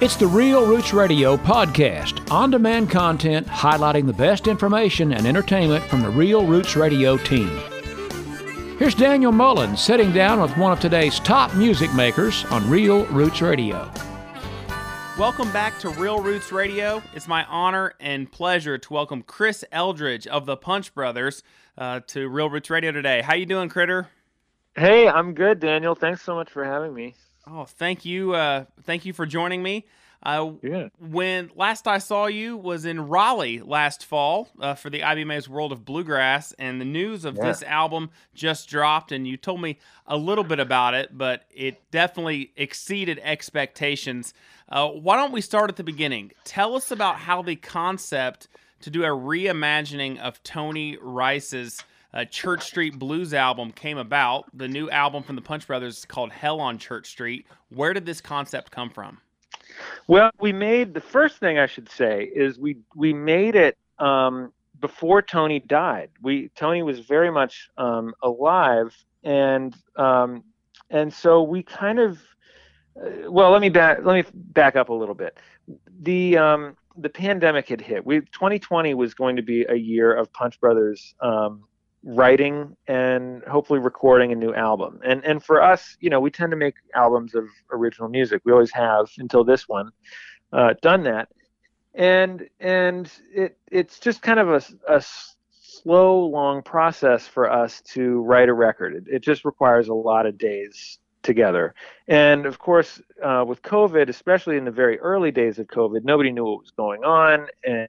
It's the Real Roots Radio podcast, on demand content highlighting the best information and entertainment from the Real Roots Radio team. Here's Daniel Mullins sitting down with one of today's top music makers on Real Roots Radio. Welcome back to Real Roots Radio. It's my honor and pleasure to welcome Chris Eldridge of the Punch Brothers uh, to Real Roots Radio today. How you doing, Critter? Hey, I'm good, Daniel. Thanks so much for having me. Oh, thank you. Uh, thank you for joining me. Uh, yeah. When last I saw you was in Raleigh last fall uh, for the IBMA's World of Bluegrass, and the news of Yeah. this album just dropped, and you told me a little bit about it, but it definitely exceeded expectations. Uh, why don't we start at the beginning? Tell us about how the concept to do a reimagining of Tony Rice's uh, Church Street Blues album came about. The new album from the Punch Brothers is called Hell on Church Street. Where did this concept come from? Well, we made the first thing I should say is we we made it um, before Tony died. We Tony was very much um, alive, and um, and so we kind of uh, well, let me back let me back up a little bit. The um, the pandemic had hit. We 2020 was going to be a year of Punch Brothers um, writing and hopefully recording a new album. And and for us, you know, we tend to make albums of original music. We always have until this one uh, done that. And and it it's just kind of a, a slow, long process for us to write a record. It, it just requires a lot of days together. And of course, uh, with COVID, especially in the very early days of COVID, nobody knew what was going on, and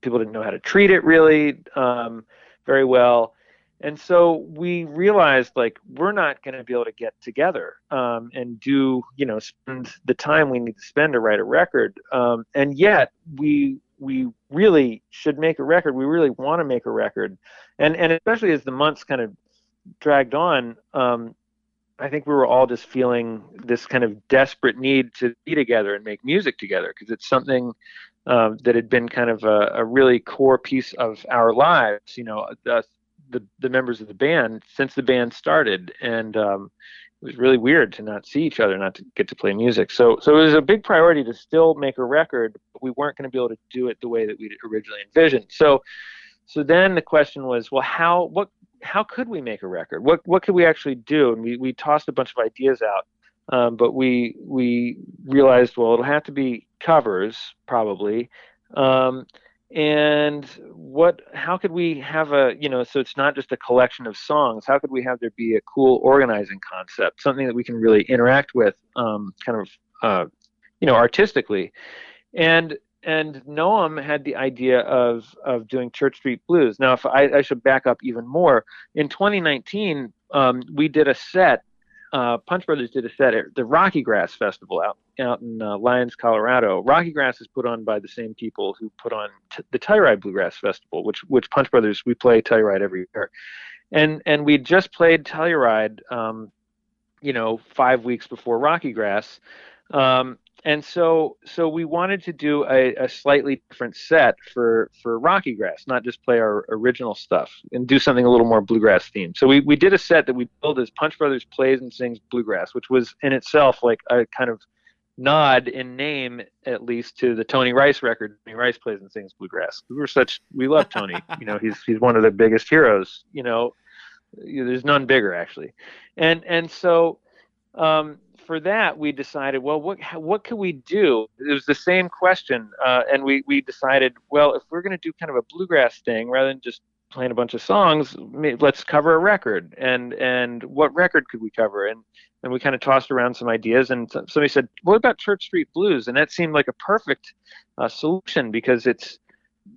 people didn't know how to treat it really um, very well and so we realized like we're not going to be able to get together um, and do you know spend the time we need to spend to write a record. Um, and yet we we really should make a record. We really want to make a record. And and especially as the months kind of dragged on um, i think we were all just feeling this kind of desperate need to be together and make music together because it's something um, that had been kind of a, a really core piece of our lives you know the, the the members of the band since the band started, and um, it was really weird to not see each other, not to get to play music. So so it was a big priority to still make a record, but we weren't going to be able to do it the way that we originally envisioned. So so then the question was, well, how what how could we make a record? What what could we actually do? And we we tossed a bunch of ideas out. Um, but we we realized well it'll have to be covers probably um, and what how could we have a you know so it's not just a collection of songs how could we have there be a cool organizing concept something that we can really interact with um, kind of uh, you know artistically and and Noam had the idea of of doing Church Street Blues. Now, if I, I should back up even more, in 2019, um, we did a set. Uh, Punch Brothers did a set at the Rocky Grass Festival out out in uh, Lyons, Colorado. Rocky Grass is put on by the same people who put on t- the Telluride Bluegrass Festival, which which Punch Brothers we play Telluride every year, and and we just played Telluride, um, you know, five weeks before Rocky Grass, um, and so so we wanted to do a, a slightly different set for for Rocky Grass, not just play our original stuff and do something a little more bluegrass themed. So we we did a set that we built as Punch Brothers plays and sings bluegrass, which was in itself like a kind of nod in name at least to the Tony Rice record. Tony Rice plays and sings bluegrass. We were such we love Tony. you know, he's he's one of the biggest heroes. You know, there's none bigger actually, and and so um, for that we decided, well, what what could we do? It was the same question, uh, and we we decided, well, if we're going to do kind of a bluegrass thing rather than just playing a bunch of songs, let's cover a record. And and what record could we cover? And and we kind of tossed around some ideas, and somebody said, "What about Church Street Blues?" And that seemed like a perfect uh, solution because it's,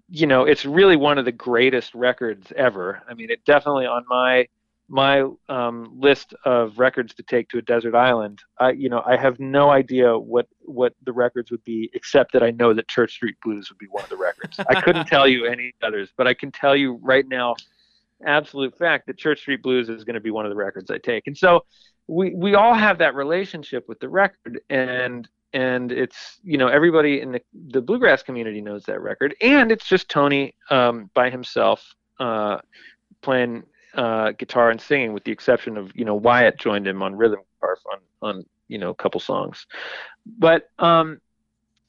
you know, it's really one of the greatest records ever. I mean, it definitely on my my um, list of records to take to a desert island. I, you know, I have no idea what what the records would be, except that I know that Church Street Blues would be one of the records. I couldn't tell you any others, but I can tell you right now, absolute fact that Church Street Blues is going to be one of the records I take. And so we we all have that relationship with the record and and it's you know everybody in the the bluegrass community knows that record and it's just Tony um, by himself uh, playing uh, guitar and singing with the exception of you know Wyatt joined him on rhythm guitar on on you know a couple songs but um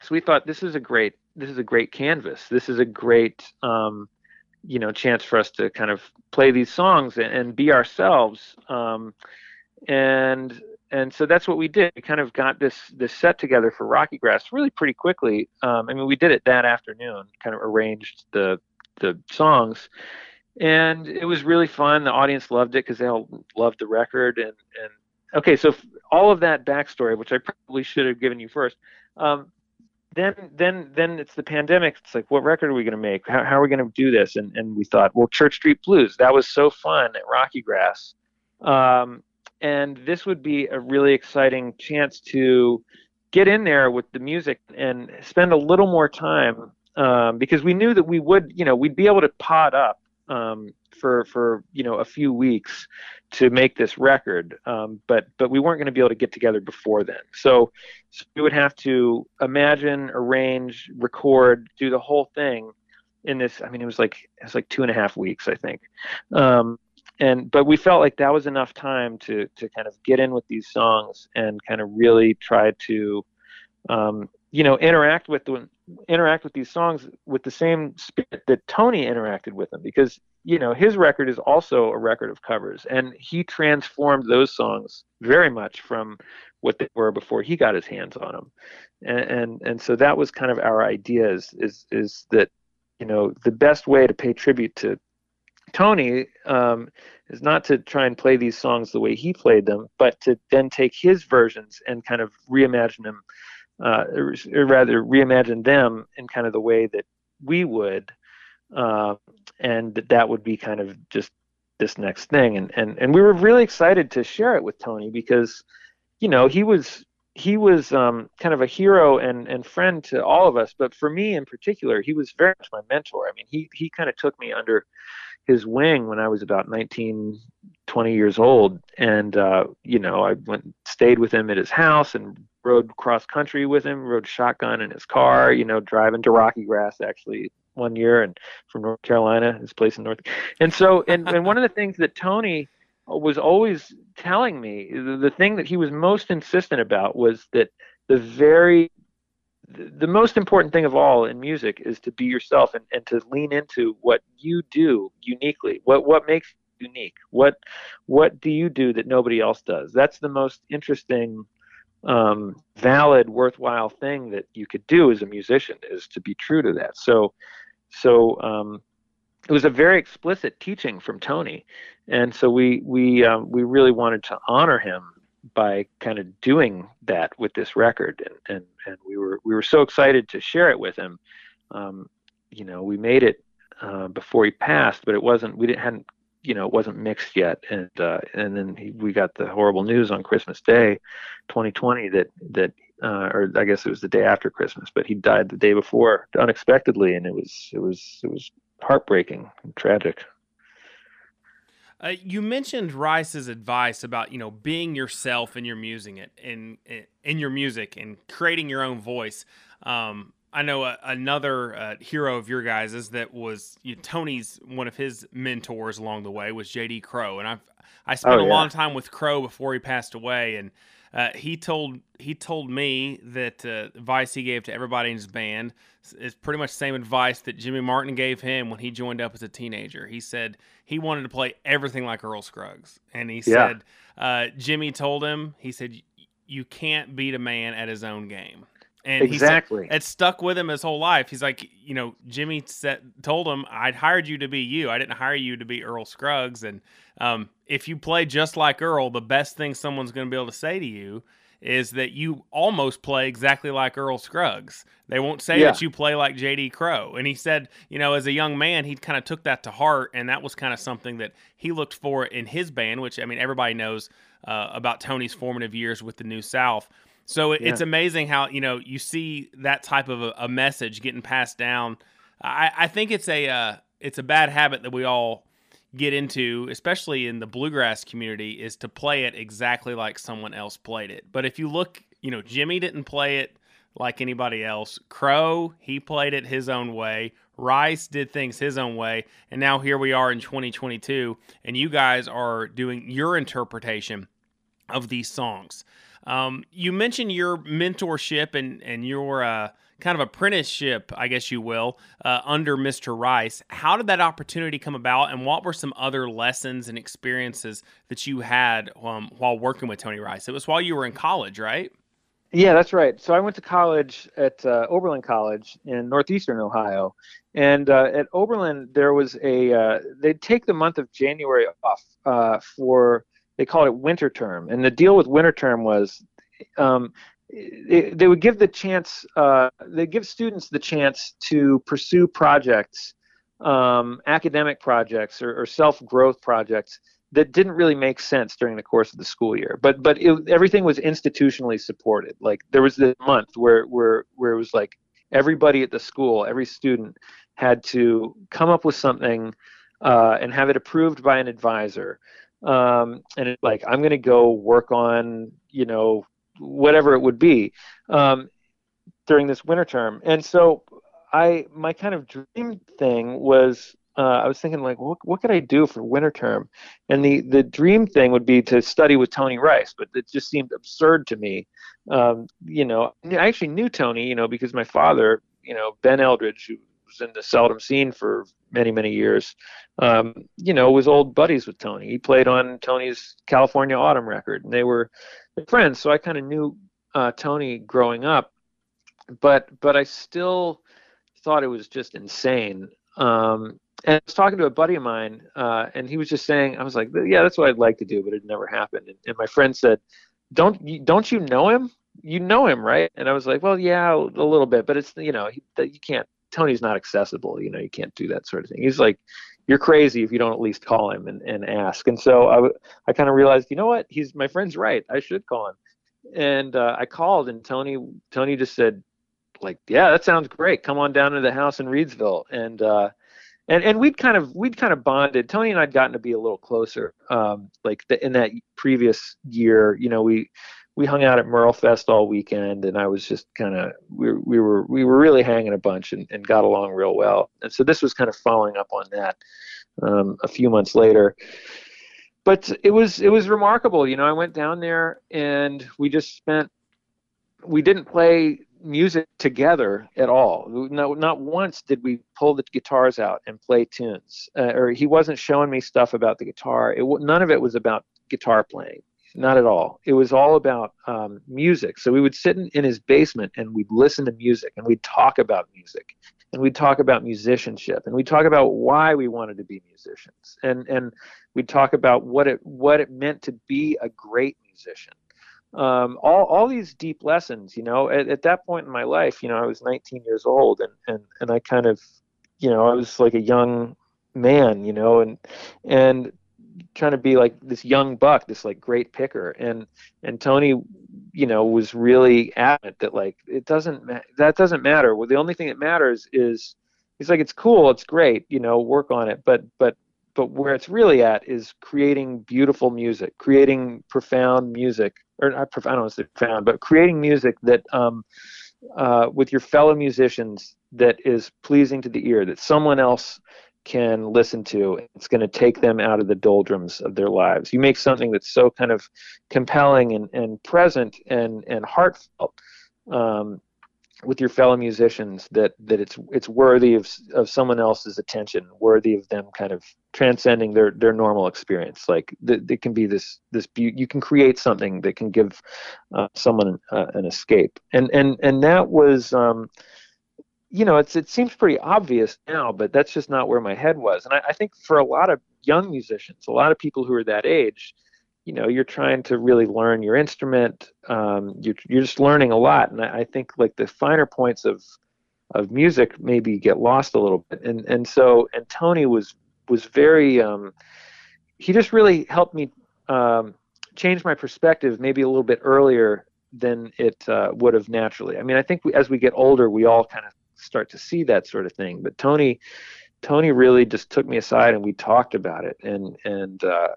So we thought this is a great this is a great canvas. This is a great um, you know chance for us to kind of play these songs and, and be ourselves. Um, and and so that's what we did. We kind of got this this set together for Rocky Grass really pretty quickly. Um, I mean, we did it that afternoon. Kind of arranged the the songs, and it was really fun. The audience loved it because they all loved the record. And and okay, so all of that backstory, which I probably should have given you first. Um, then then then it's the pandemic. It's like, what record are we going to make? How, how are we going to do this? And and we thought, well, Church Street Blues. That was so fun at Rocky Grass. Um, and this would be a really exciting chance to get in there with the music and spend a little more time um, because we knew that we would, you know, we'd be able to pot up um, for for you know a few weeks to make this record, um, but but we weren't going to be able to get together before then. So, so we would have to imagine, arrange, record, do the whole thing in this. I mean, it was like it was like two and a half weeks, I think. Um, and but we felt like that was enough time to to kind of get in with these songs and kind of really try to um, you know interact with the interact with these songs with the same spirit that Tony interacted with them because you know his record is also a record of covers and he transformed those songs very much from what they were before he got his hands on them and and, and so that was kind of our idea is is, is that you know the best way to pay tribute to Tony um, is not to try and play these songs the way he played them, but to then take his versions and kind of reimagine them, uh, or, rather reimagine them in kind of the way that we would, uh, and that that would be kind of just this next thing. And and and we were really excited to share it with Tony because, you know, he was he was um, kind of a hero and, and friend to all of us, but for me in particular, he was very much my mentor. I mean, he he kind of took me under his wing when I was about 19, 20 years old. And, uh, you know, I went, stayed with him at his house and rode cross country with him, rode shotgun in his car, you know, driving to Rocky Grass actually one year and from North Carolina, his place in North. And so, and, and one of the things that Tony was always telling me, the, the thing that he was most insistent about was that the very the most important thing of all in music is to be yourself and, and to lean into what you do uniquely what what makes unique what what do you do that nobody else does that's the most interesting um, valid worthwhile thing that you could do as a musician is to be true to that. So so um, it was a very explicit teaching from tony. And so we we um, we really wanted to honor him by kind of doing that with this record. And, and and we were we were so excited to share it with him. Um, you know we made it uh, before he passed but it wasn't we didn't hadn't you know it wasn't mixed yet and uh, and then he, we got the horrible news on Christmas Day 2020 that that uh, or I guess it was the day after Christmas but he died the day before unexpectedly and it was it was it was heartbreaking and tragic uh, you mentioned Rice's advice about you know being yourself in your music it in in your music and creating your own voice. Um, I know a, another uh, hero of your guys is that was you know, Tony's one of his mentors along the way was JD Crowe, and I've I spent oh, yeah. a long time with Crowe before he passed away, and uh, he told he told me that uh, advice he gave to everybody in his band is pretty much the same advice that Jimmy Martin gave him when he joined up as a teenager. He said he wanted to play everything like Earl Scruggs, and he yeah. said uh, Jimmy told him he said you can't beat a man at his own game. And exactly, it stuck with him his whole life. He's like, you know, Jimmy said, told him, "I'd hired you to be you. I didn't hire you to be Earl Scruggs." And um, if you play just like Earl, the best thing someone's going to be able to say to you is that you almost play exactly like Earl Scruggs. They won't say yeah. that you play like JD Crowe. And he said, you know, as a young man, he kind of took that to heart, and that was kind of something that he looked for in his band, which I mean, everybody knows uh, about Tony's formative years with the New South. So it, yeah. it's amazing how you know you see that type of a, a message getting passed down. I, I think it's a uh, it's a bad habit that we all get into, especially in the bluegrass community, is to play it exactly like someone else played it. But if you look, you know, Jimmy didn't play it like anybody else. Crowe, he played it his own way. Rice did things his own way. And now here we are in 2022, and you guys are doing your interpretation of these songs. Um, you mentioned your mentorship and and your uh, kind of apprenticeship, I guess you will, uh, under Mr. Rice. How did that opportunity come about, and what were some other lessons and experiences that you had um, while working with Tony Rice? It was while you were in college, right? Yeah, that's right. So I went to college at uh, Oberlin College in northeastern Ohio, and uh, at Oberlin there was a uh, they'd take the month of January off uh, for they called it winter term, and the deal with winter term was um, they, they would give the chance uh, they give students the chance to pursue projects, um, academic projects or, or self growth projects that didn't really make sense during the course of the school year. But but it, everything was institutionally supported. Like there was this month where where where it was like everybody at the school, every student had to come up with something uh, and have it approved by an advisor. Um, and like I'm going to go work on you know whatever it would be um, during this winter term. And so I my kind of dream thing was uh, I was thinking like, what, what could I do for winter term? And the the dream thing would be to study with Tony Rice, but it just seemed absurd to me. Um, you know, I actually knew Tony, you know, because my father, you know, Ben Eldridge, who was in the Seldom Scene for many many years, um, you know, was old buddies with Tony. He played on Tony's California Autumn record, and they were friends. So I kind of knew uh, Tony growing up, but but I still thought it was just insane. Um, and I was talking to a buddy of mine, uh, and he was just saying, I was like, yeah, that's what I'd like to do, but it never happened. And, and my friend said, don't you, don't you know him? You know him, right? And I was like, well, yeah, a little bit, but it's you know, he, you can't. Tony's not accessible. You know, you can't do that sort of thing. He's like, you're crazy if you don't at least call him and, and ask. And so I, I kind of realized, you know what? He's my friend's right. I should call him. And uh, I called, and Tony Tony just said, like, yeah, that sounds great. Come on down to the house in Reidsville. And uh, and and we'd kind of we'd kind of bonded. Tony and I'd gotten to be a little closer. Um, like the, in that previous year, you know, we we hung out at Merle Fest all weekend, and I was just kind of we we were we were really hanging a bunch and, and got along real well. And so this was kind of following up on that um, a few months later. But it was it was remarkable, you know. I went down there and we just spent. We didn't play music together at all. No, not once did we pull the guitars out and play tunes. Uh, or he wasn't showing me stuff about the guitar. It none of it was about guitar playing. Not at all. It was all about um, music. So we would sit in, in his basement and we'd listen to music and we'd talk about music and we'd talk about musicianship and we'd talk about why we wanted to be musicians and and we'd talk about what it what it meant to be a great musician um, all, all these deep lessons, you know, at, at that point in my life, you know, I was 19 years old and, and, and I kind of, you know, I was like a young man, you know, and, and trying to be like this young buck, this like great picker. And, and Tony, you know, was really adamant that like, it doesn't, ma- that doesn't matter. Well, the only thing that matters is, he's like, it's cool. It's great, you know, work on it. But, but but where it's really at is creating beautiful music, creating profound music, or not profound, I don't know it's profound, but creating music that um, uh, with your fellow musicians that is pleasing to the ear, that someone else can listen to. It's going to take them out of the doldrums of their lives. You make something that's so kind of compelling and, and present and, and heartfelt um, with your fellow musicians that that it's it's worthy of of someone else's attention, worthy of them kind of transcending their their normal experience. Like th- it can be this this be- you can create something that can give uh, someone uh, an escape, and and and that was. Um, you know, it's it seems pretty obvious now, but that's just not where my head was. And I, I think for a lot of young musicians, a lot of people who are that age, you know you're trying to really learn your instrument um, you're, you're just learning a lot. And I, I, think like the finer points of of music maybe get lost a little bit. And and so and tony was was very um, he just really helped me um, change my perspective maybe a little bit earlier than it uh, would have naturally. I mean i think we, as we get older we all kind of start to see that sort of thing. But tony tony really just took me aside and we talked about it. And and uh,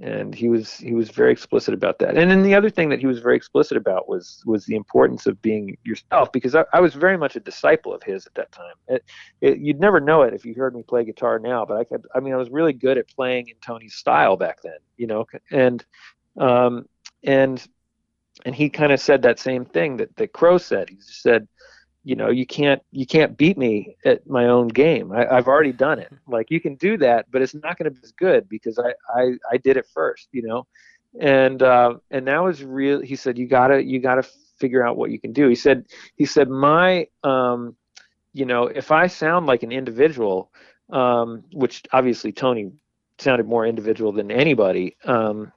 and he was he was very explicit about that. And then the other thing that he was very explicit about was was the importance of being yourself because i, I was very much a disciple of his at that time. It, it, you'd never know it if you heard me play guitar now but i could i mean i was really good at playing in tony's style back then you know? And um and and he kind of said that same thing that that Crowe said. He just said, you know, you can't you can't beat me at my own game. I, have already done it. Like you can do that, but it's not going to be as good because I, I I did it first. You know, and uh, and that was real. He said you gotta you gotta figure out what you can do. He said he said my um, you know if I sound like an individual, um, which obviously Tony sounded more individual than anybody. Um,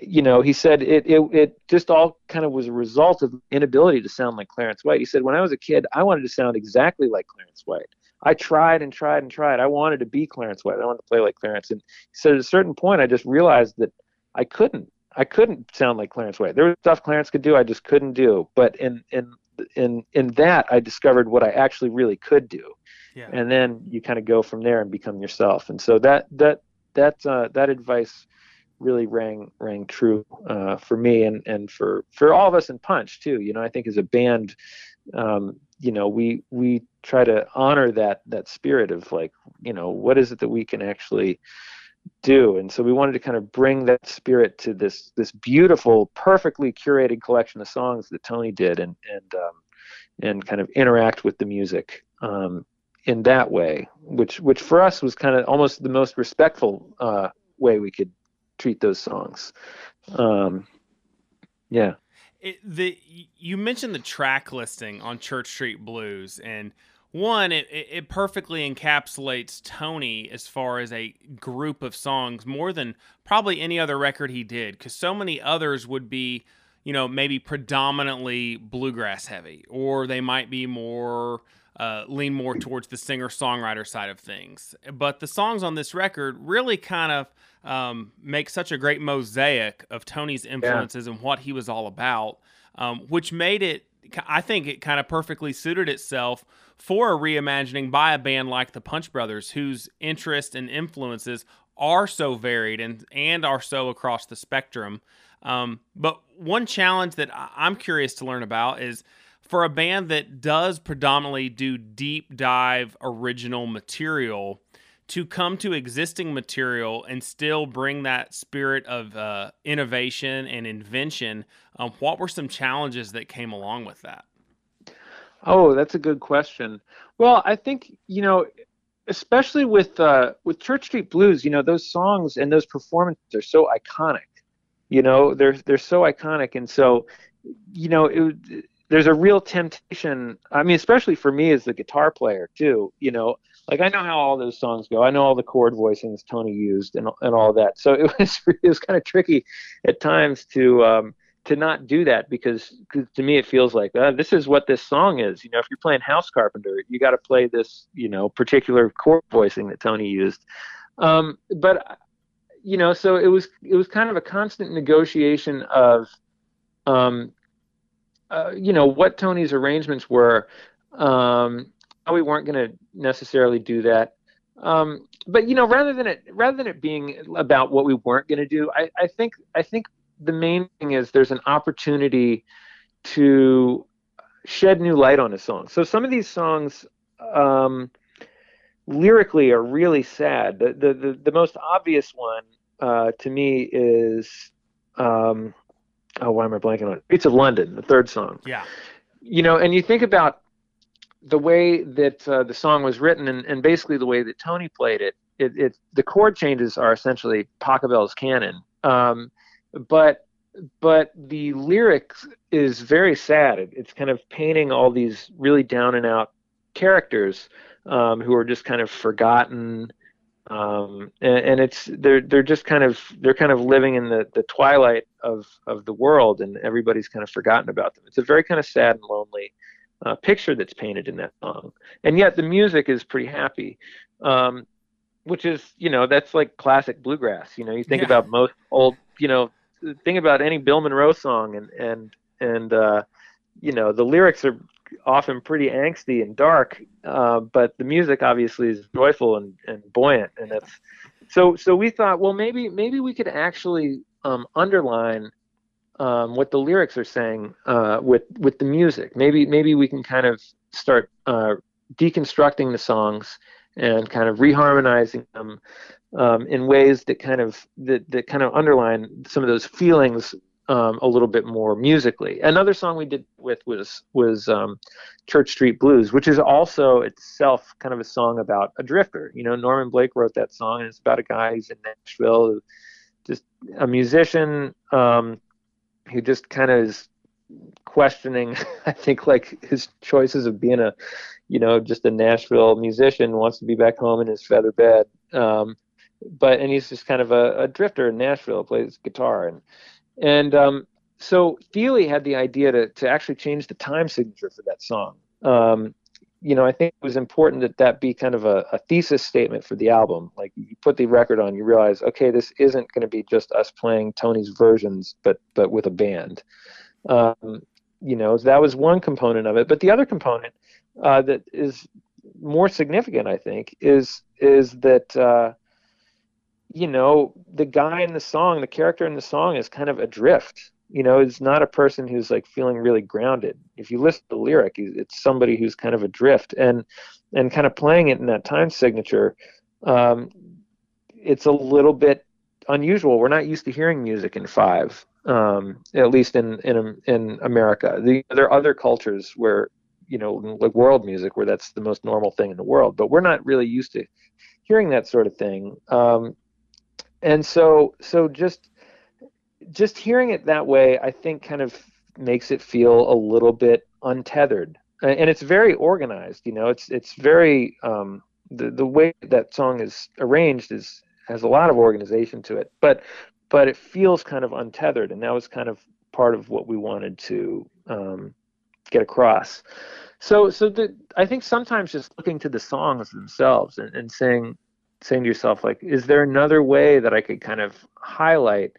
you know, he said it, it it just all kind of was a result of inability to sound like Clarence White. He said when I was a kid, I wanted to sound exactly like Clarence White. I tried and tried and tried. I wanted to be Clarence White. I wanted to play like Clarence. And he said at a certain point, I just realized that I couldn't. I couldn't sound like Clarence White. There was stuff Clarence could do, I just couldn't do. But in in in in that, I discovered what I actually really could do. Yeah. And then you kind of go from there and become yourself. And so that that that uh, that advice really rang rang true uh, for me and and for for all of us in Punch too. You know, I think as a band, um, you know, we we try to honor that that spirit of like, you know, what is it that we can actually do and so we wanted to kind of bring that spirit to this this beautiful perfectly curated collection of songs that tony did and and um, and kind of interact with the music um, in that way, which which for us was kind of almost the most respectful uh, way we could treat those songs. Um, yeah. It, the you mentioned the track listing on Church Street Blues, and one it, it perfectly encapsulates Tony as far as a group of songs more than probably any other record he did, because so many others would be you know maybe predominantly bluegrass heavy, or they might be more uh, lean more towards the singer songwriter side of things. But the songs on this record really kind of um, make such a great mosaic of Tony's influences yeah. and what he was all about, um, which made it, I think it kind of perfectly suited itself for a reimagining by a band like the Punch Brothers, whose interests and influences are so varied and, and are so across the spectrum. Um, but one challenge that I'm curious to learn about is for a band that does predominantly do deep dive original material to come to existing material and still bring that spirit of uh, innovation and invention um, what were some challenges that came along with that? Oh that's a good question. Well i think you know especially with uh, with church street blues you know those songs and those performances are so iconic you know they're they're so iconic and so you know it, there's a real temptation. I mean, especially for me as the guitar player too. You know, like I know how all those songs go. I know all the chord voicings Tony used and and all that. So it was it was kind of tricky at times to um, to not do that because cause to me it feels like uh, this is what this song is. You know, if you're playing House Carpenter, you got to play this you know particular chord voicing that Tony used. Um, but you know, so it was it was kind of a constant negotiation of um, uh, you know what Tony's arrangements were. Um, we weren't going to necessarily do that. Um, but you know, rather than it rather than it being about what we weren't going to do, I, I think I think the main thing is there's an opportunity to shed new light on a song. So some of these songs um, lyrically are really sad. The the the, the most obvious one uh, to me is um, oh, why am I blanking on it? Streets of London, the third song. Yeah. You know, and you think about the way that uh, the song was written and, and basically the way that Tony played it, it, it the chord changes are essentially Pachelbel's canon. Um, but but the lyrics is very sad. It, it's kind of painting all these really down and out characters um, who are just kind of forgotten um, and, and, it's they're they're just kind of they're kind of living in the the twilight of of the world, and everybody's kind of forgotten about them. It's a very kind of sad and lonely uh, picture that's painted in that song, and yet the music is pretty happy. Um, which is, you know, that's like classic bluegrass. You know, you think yeah. about most old, you know, think about any Bill Monroe song, and and and uh, you know, the lyrics are often pretty angsty and dark, uh, but the music obviously is joyful and, and buoyant, and that's so. So we thought, well, maybe maybe we could actually um, underline um, what the lyrics are saying uh, with with the music. Maybe maybe we can kind of start uh, deconstructing the songs and kind of reharmonizing them um, in ways that kind of that, that kind of underline some of those feelings um, a little bit more musically. Another song we did with was was um, Church Street Blues, which is also itself kind of a song about a drifter. You know, Norman Blake wrote that song, and it's about a guy who's in Nashville, just a musician um, who just kind of is questioning. I think like his choices of being a, you know, just a Nashville musician wants to be back home in his feather bed. Um, but and he's just kind of a, a drifter in Nashville, plays guitar and and um, so Thile had the idea to, to actually change the time signature for that song. Um, you know, I think it was important that that be kind of a, a, thesis statement for the album. Like you put the record on, you realize, okay, this isn't going to be just us playing Tony's versions, but but with a band. Um, you know, that was one component of it. But the other component uh, that is more significant, I think, is is that uh, you know, the guy in the song, the character in the song is kind of adrift. You know, it's not a person who's like feeling really grounded. If you listen to the lyric, it's somebody who's kind of adrift and and kind of playing it in that time signature. Um, it's a little bit unusual. We're not used to hearing music in five, um, at least in in in America. The, there are other cultures where you know, like world music, where that's the most normal thing in the world, but we're not really used to hearing that sort of thing. Um, and so so just just hearing it that way i think kind of makes it feel a little bit untethered. And it's very organized you know it's it's very um, the the way that song is arranged is has a lot of organization to it but but it feels kind of untethered and that was kind of part of what we wanted to um, get across. So so the, i think sometimes just looking to the songs themselves and, and saying saying to yourself like is there another way that i could kind of highlight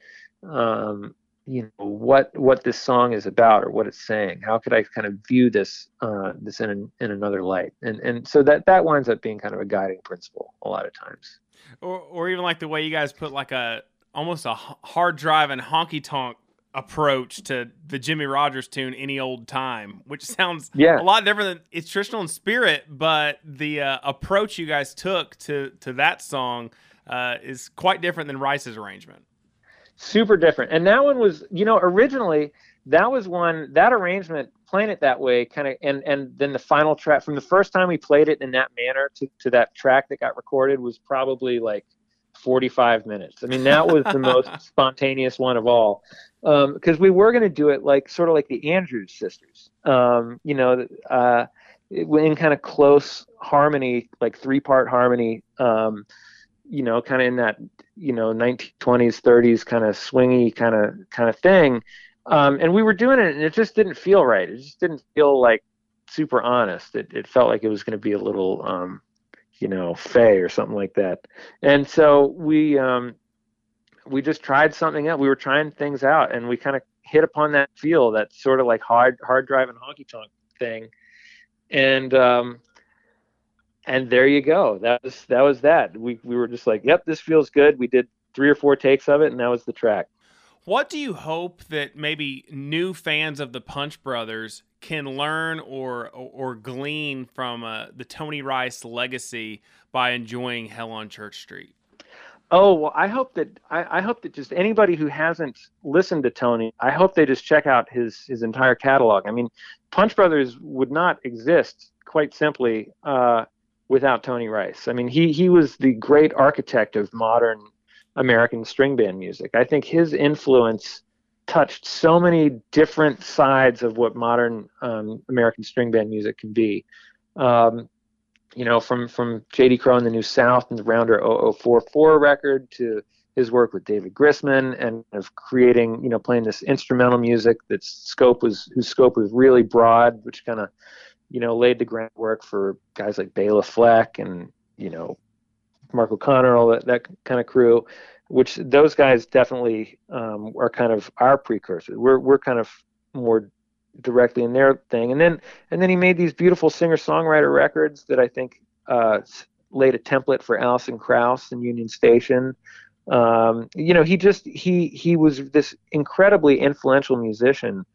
um, you know what what this song is about or what it's saying? How could i kind of view this uh, this in in another light? And and so that that winds up being kind of a guiding principle a lot of times. Or or even like the way you guys put like a almost a hard drive and honky tonk approach to the Jimmie Rodgers tune any old time, which sounds yeah. a lot different than it's traditional in spirit, but the uh, approach you guys took to to that song uh, is quite different than Rice's arrangement. Super different, and that one was, you know, originally that was one that arrangement playing it that way kind of and and then the final track from the first time we played it in that manner to, to that track that got recorded was probably like 45 minutes. I mean, that was the most spontaneous one of all. Because um, we were going to do it like sort of like the Andrews sisters, um, you know, uh, in kind of close harmony, like three part harmony, um, you know, kind of in that, you know, 1920s, 30s kind of swingy kind of kind of thing. Um, and we were doing it, and it just didn't feel right. It just didn't feel like super honest. It, it felt like it was going to be a little um, you know, Fay or something like that. And so we um, we just tried something out. We were trying things out, and we kind of hit upon that feel, that sort of like hard hard drive and honky tonk thing, and um, and there you go. That was that was that. We we were just like, yep, this feels good. We did three or four takes of it, and that was the track. What do you hope that maybe new fans of the Punch Brothers can learn or or, glean from uh, the Tony Rice legacy by enjoying Hell on Church Street? Oh well, I hope that I, I, hope that just anybody who hasn't listened to Tony, I hope they just check out his his entire catalog. I mean, Punch Brothers would not exist quite simply uh, without Tony Rice. I mean, he he was the great architect of modern American string band music. I think his influence touched so many different sides of what modern um, American string band music can be. Um, you know, from from J.D. Crowe and the New South and the Rounder 0044 record to his work with David Grisman and of creating, you know, playing this instrumental music that scope was whose scope was really broad, which kind of, you know, laid the groundwork for guys like Bela Fleck and you know Mark O'Connor, all that, that kind of crew, which those guys definitely um, are kind of our precursors. We're we're kind of more directly in their thing, and then and then he made these beautiful singer songwriter records that I think uh, laid a template for Alison Krauss and Union Station. Um, you know, he just he he was this incredibly influential musician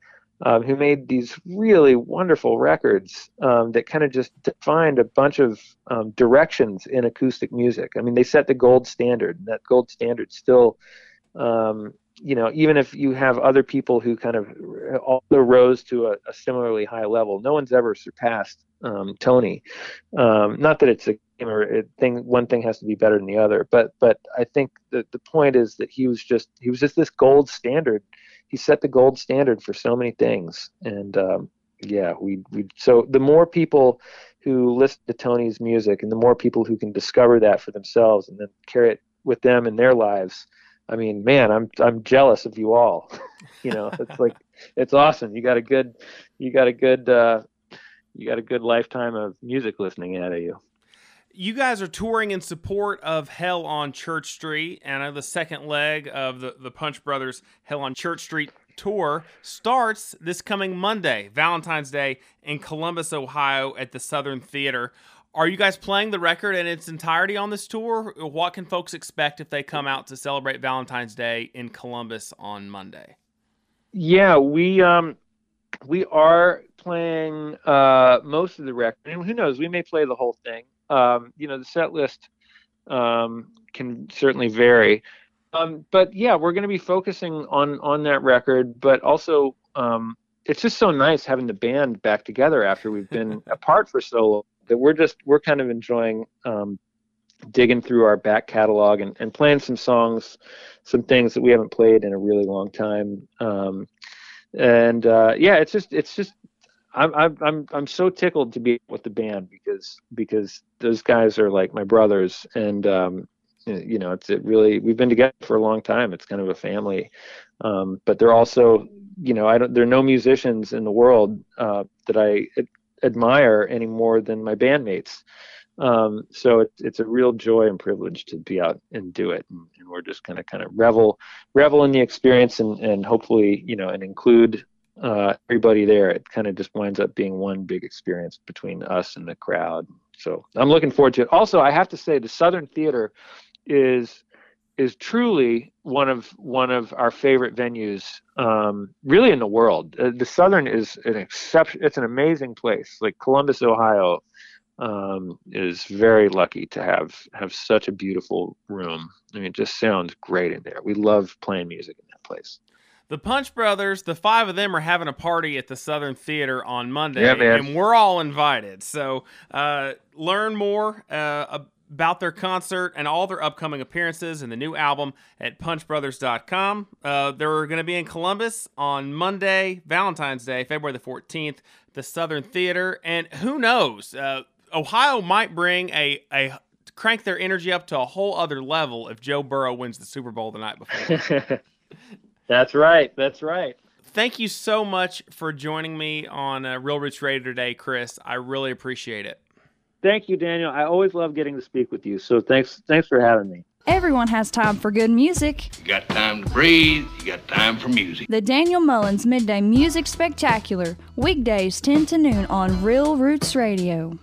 um, who made these really wonderful records um, that kind of just defined a bunch of um, directions in acoustic music. I mean, they set the gold standard. and That gold standard still um, you know, even if you have other people who kind of also rose to a, a similarly high level, no one's ever surpassed um, Tony. Um, not that it's a or thing. One thing has to be better than the other, but but I think that the point is that he was just he was just this gold standard. He set the gold standard for so many things, and um, yeah, we we so the more people who listen to Tony's music, and the more people who can discover that for themselves, and then carry it with them in their lives. I mean, man, I'm I'm jealous of you all. you know, it's like it's awesome. You got a good you got a good uh, you got a good lifetime of music listening out of you. You guys are touring in support of Hell on Church Street, and the second leg of the, the Punch Brothers Hell on Church Street tour starts this coming Monday, Valentine's Day, in Columbus, Ohio, at the Southern Theater. Are you guys playing the record in its entirety on this tour? What can folks expect if they come out to celebrate Valentine's Day in Columbus on Monday? Yeah, we um we are playing uh, most of the record. And who knows? We may play the whole thing. Um, you know, the set list um, can certainly vary. Um, but yeah, we're going to be focusing on on that record, but also um, it's just so nice having the band back together after we've been apart for so long that we're just we're kind of enjoying um, digging through our back catalog and, and playing some songs, some things that we haven't played in a really long time. Um, and uh, yeah, it's just it's just I'm I'm I'm I'm so tickled to be with the band because because those guys are like my brothers and um, you know it's it really we've been together for a long time. It's kind of a family, um, but they're also you know I don't there are no musicians in the world uh, that I admire any more than my bandmates. Um, so it's it's a real joy and privilege to be out and do it, and, and we're just kind of kind of revel revel in the experience and and hopefully you know and include uh, everybody there. It kind of just winds up being one big experience between us and the crowd. So I'm looking forward to it. Also, I have to say the Southern Theater is is truly one of one of our favorite venues, um, really in the world. Uh, the Southern is an exception. It's an amazing place. Like Columbus, Ohio, um, is very lucky to have have such a beautiful room. I mean, it just sounds great in there. We love playing music in that place. The Punch Brothers, the five of them are having a party at the Southern Theater on Monday, yeah, man. and we're all invited. So uh, learn more uh, about their concert and all their upcoming appearances and the new album at punchbrothers.com. Uh, they're going to be in Columbus on Monday, Valentine's Day, February the 14th, the Southern Theater. And who knows? Uh, Ohio might bring a a crank their energy up to a whole other level if Joe Burrow wins the Super Bowl the night before. that's right. That's right. Thank you so much for joining me on uh, Real Roots Radio today, Chris. I really appreciate it. Thank you, Daniel. I always love getting to speak with you. So thanks, thanks for having me. Everyone has time for good music. You got time to breathe, you got time for music. The Daniel Mullins Midday Music Spectacular, weekdays 10 to noon on Real Roots Radio.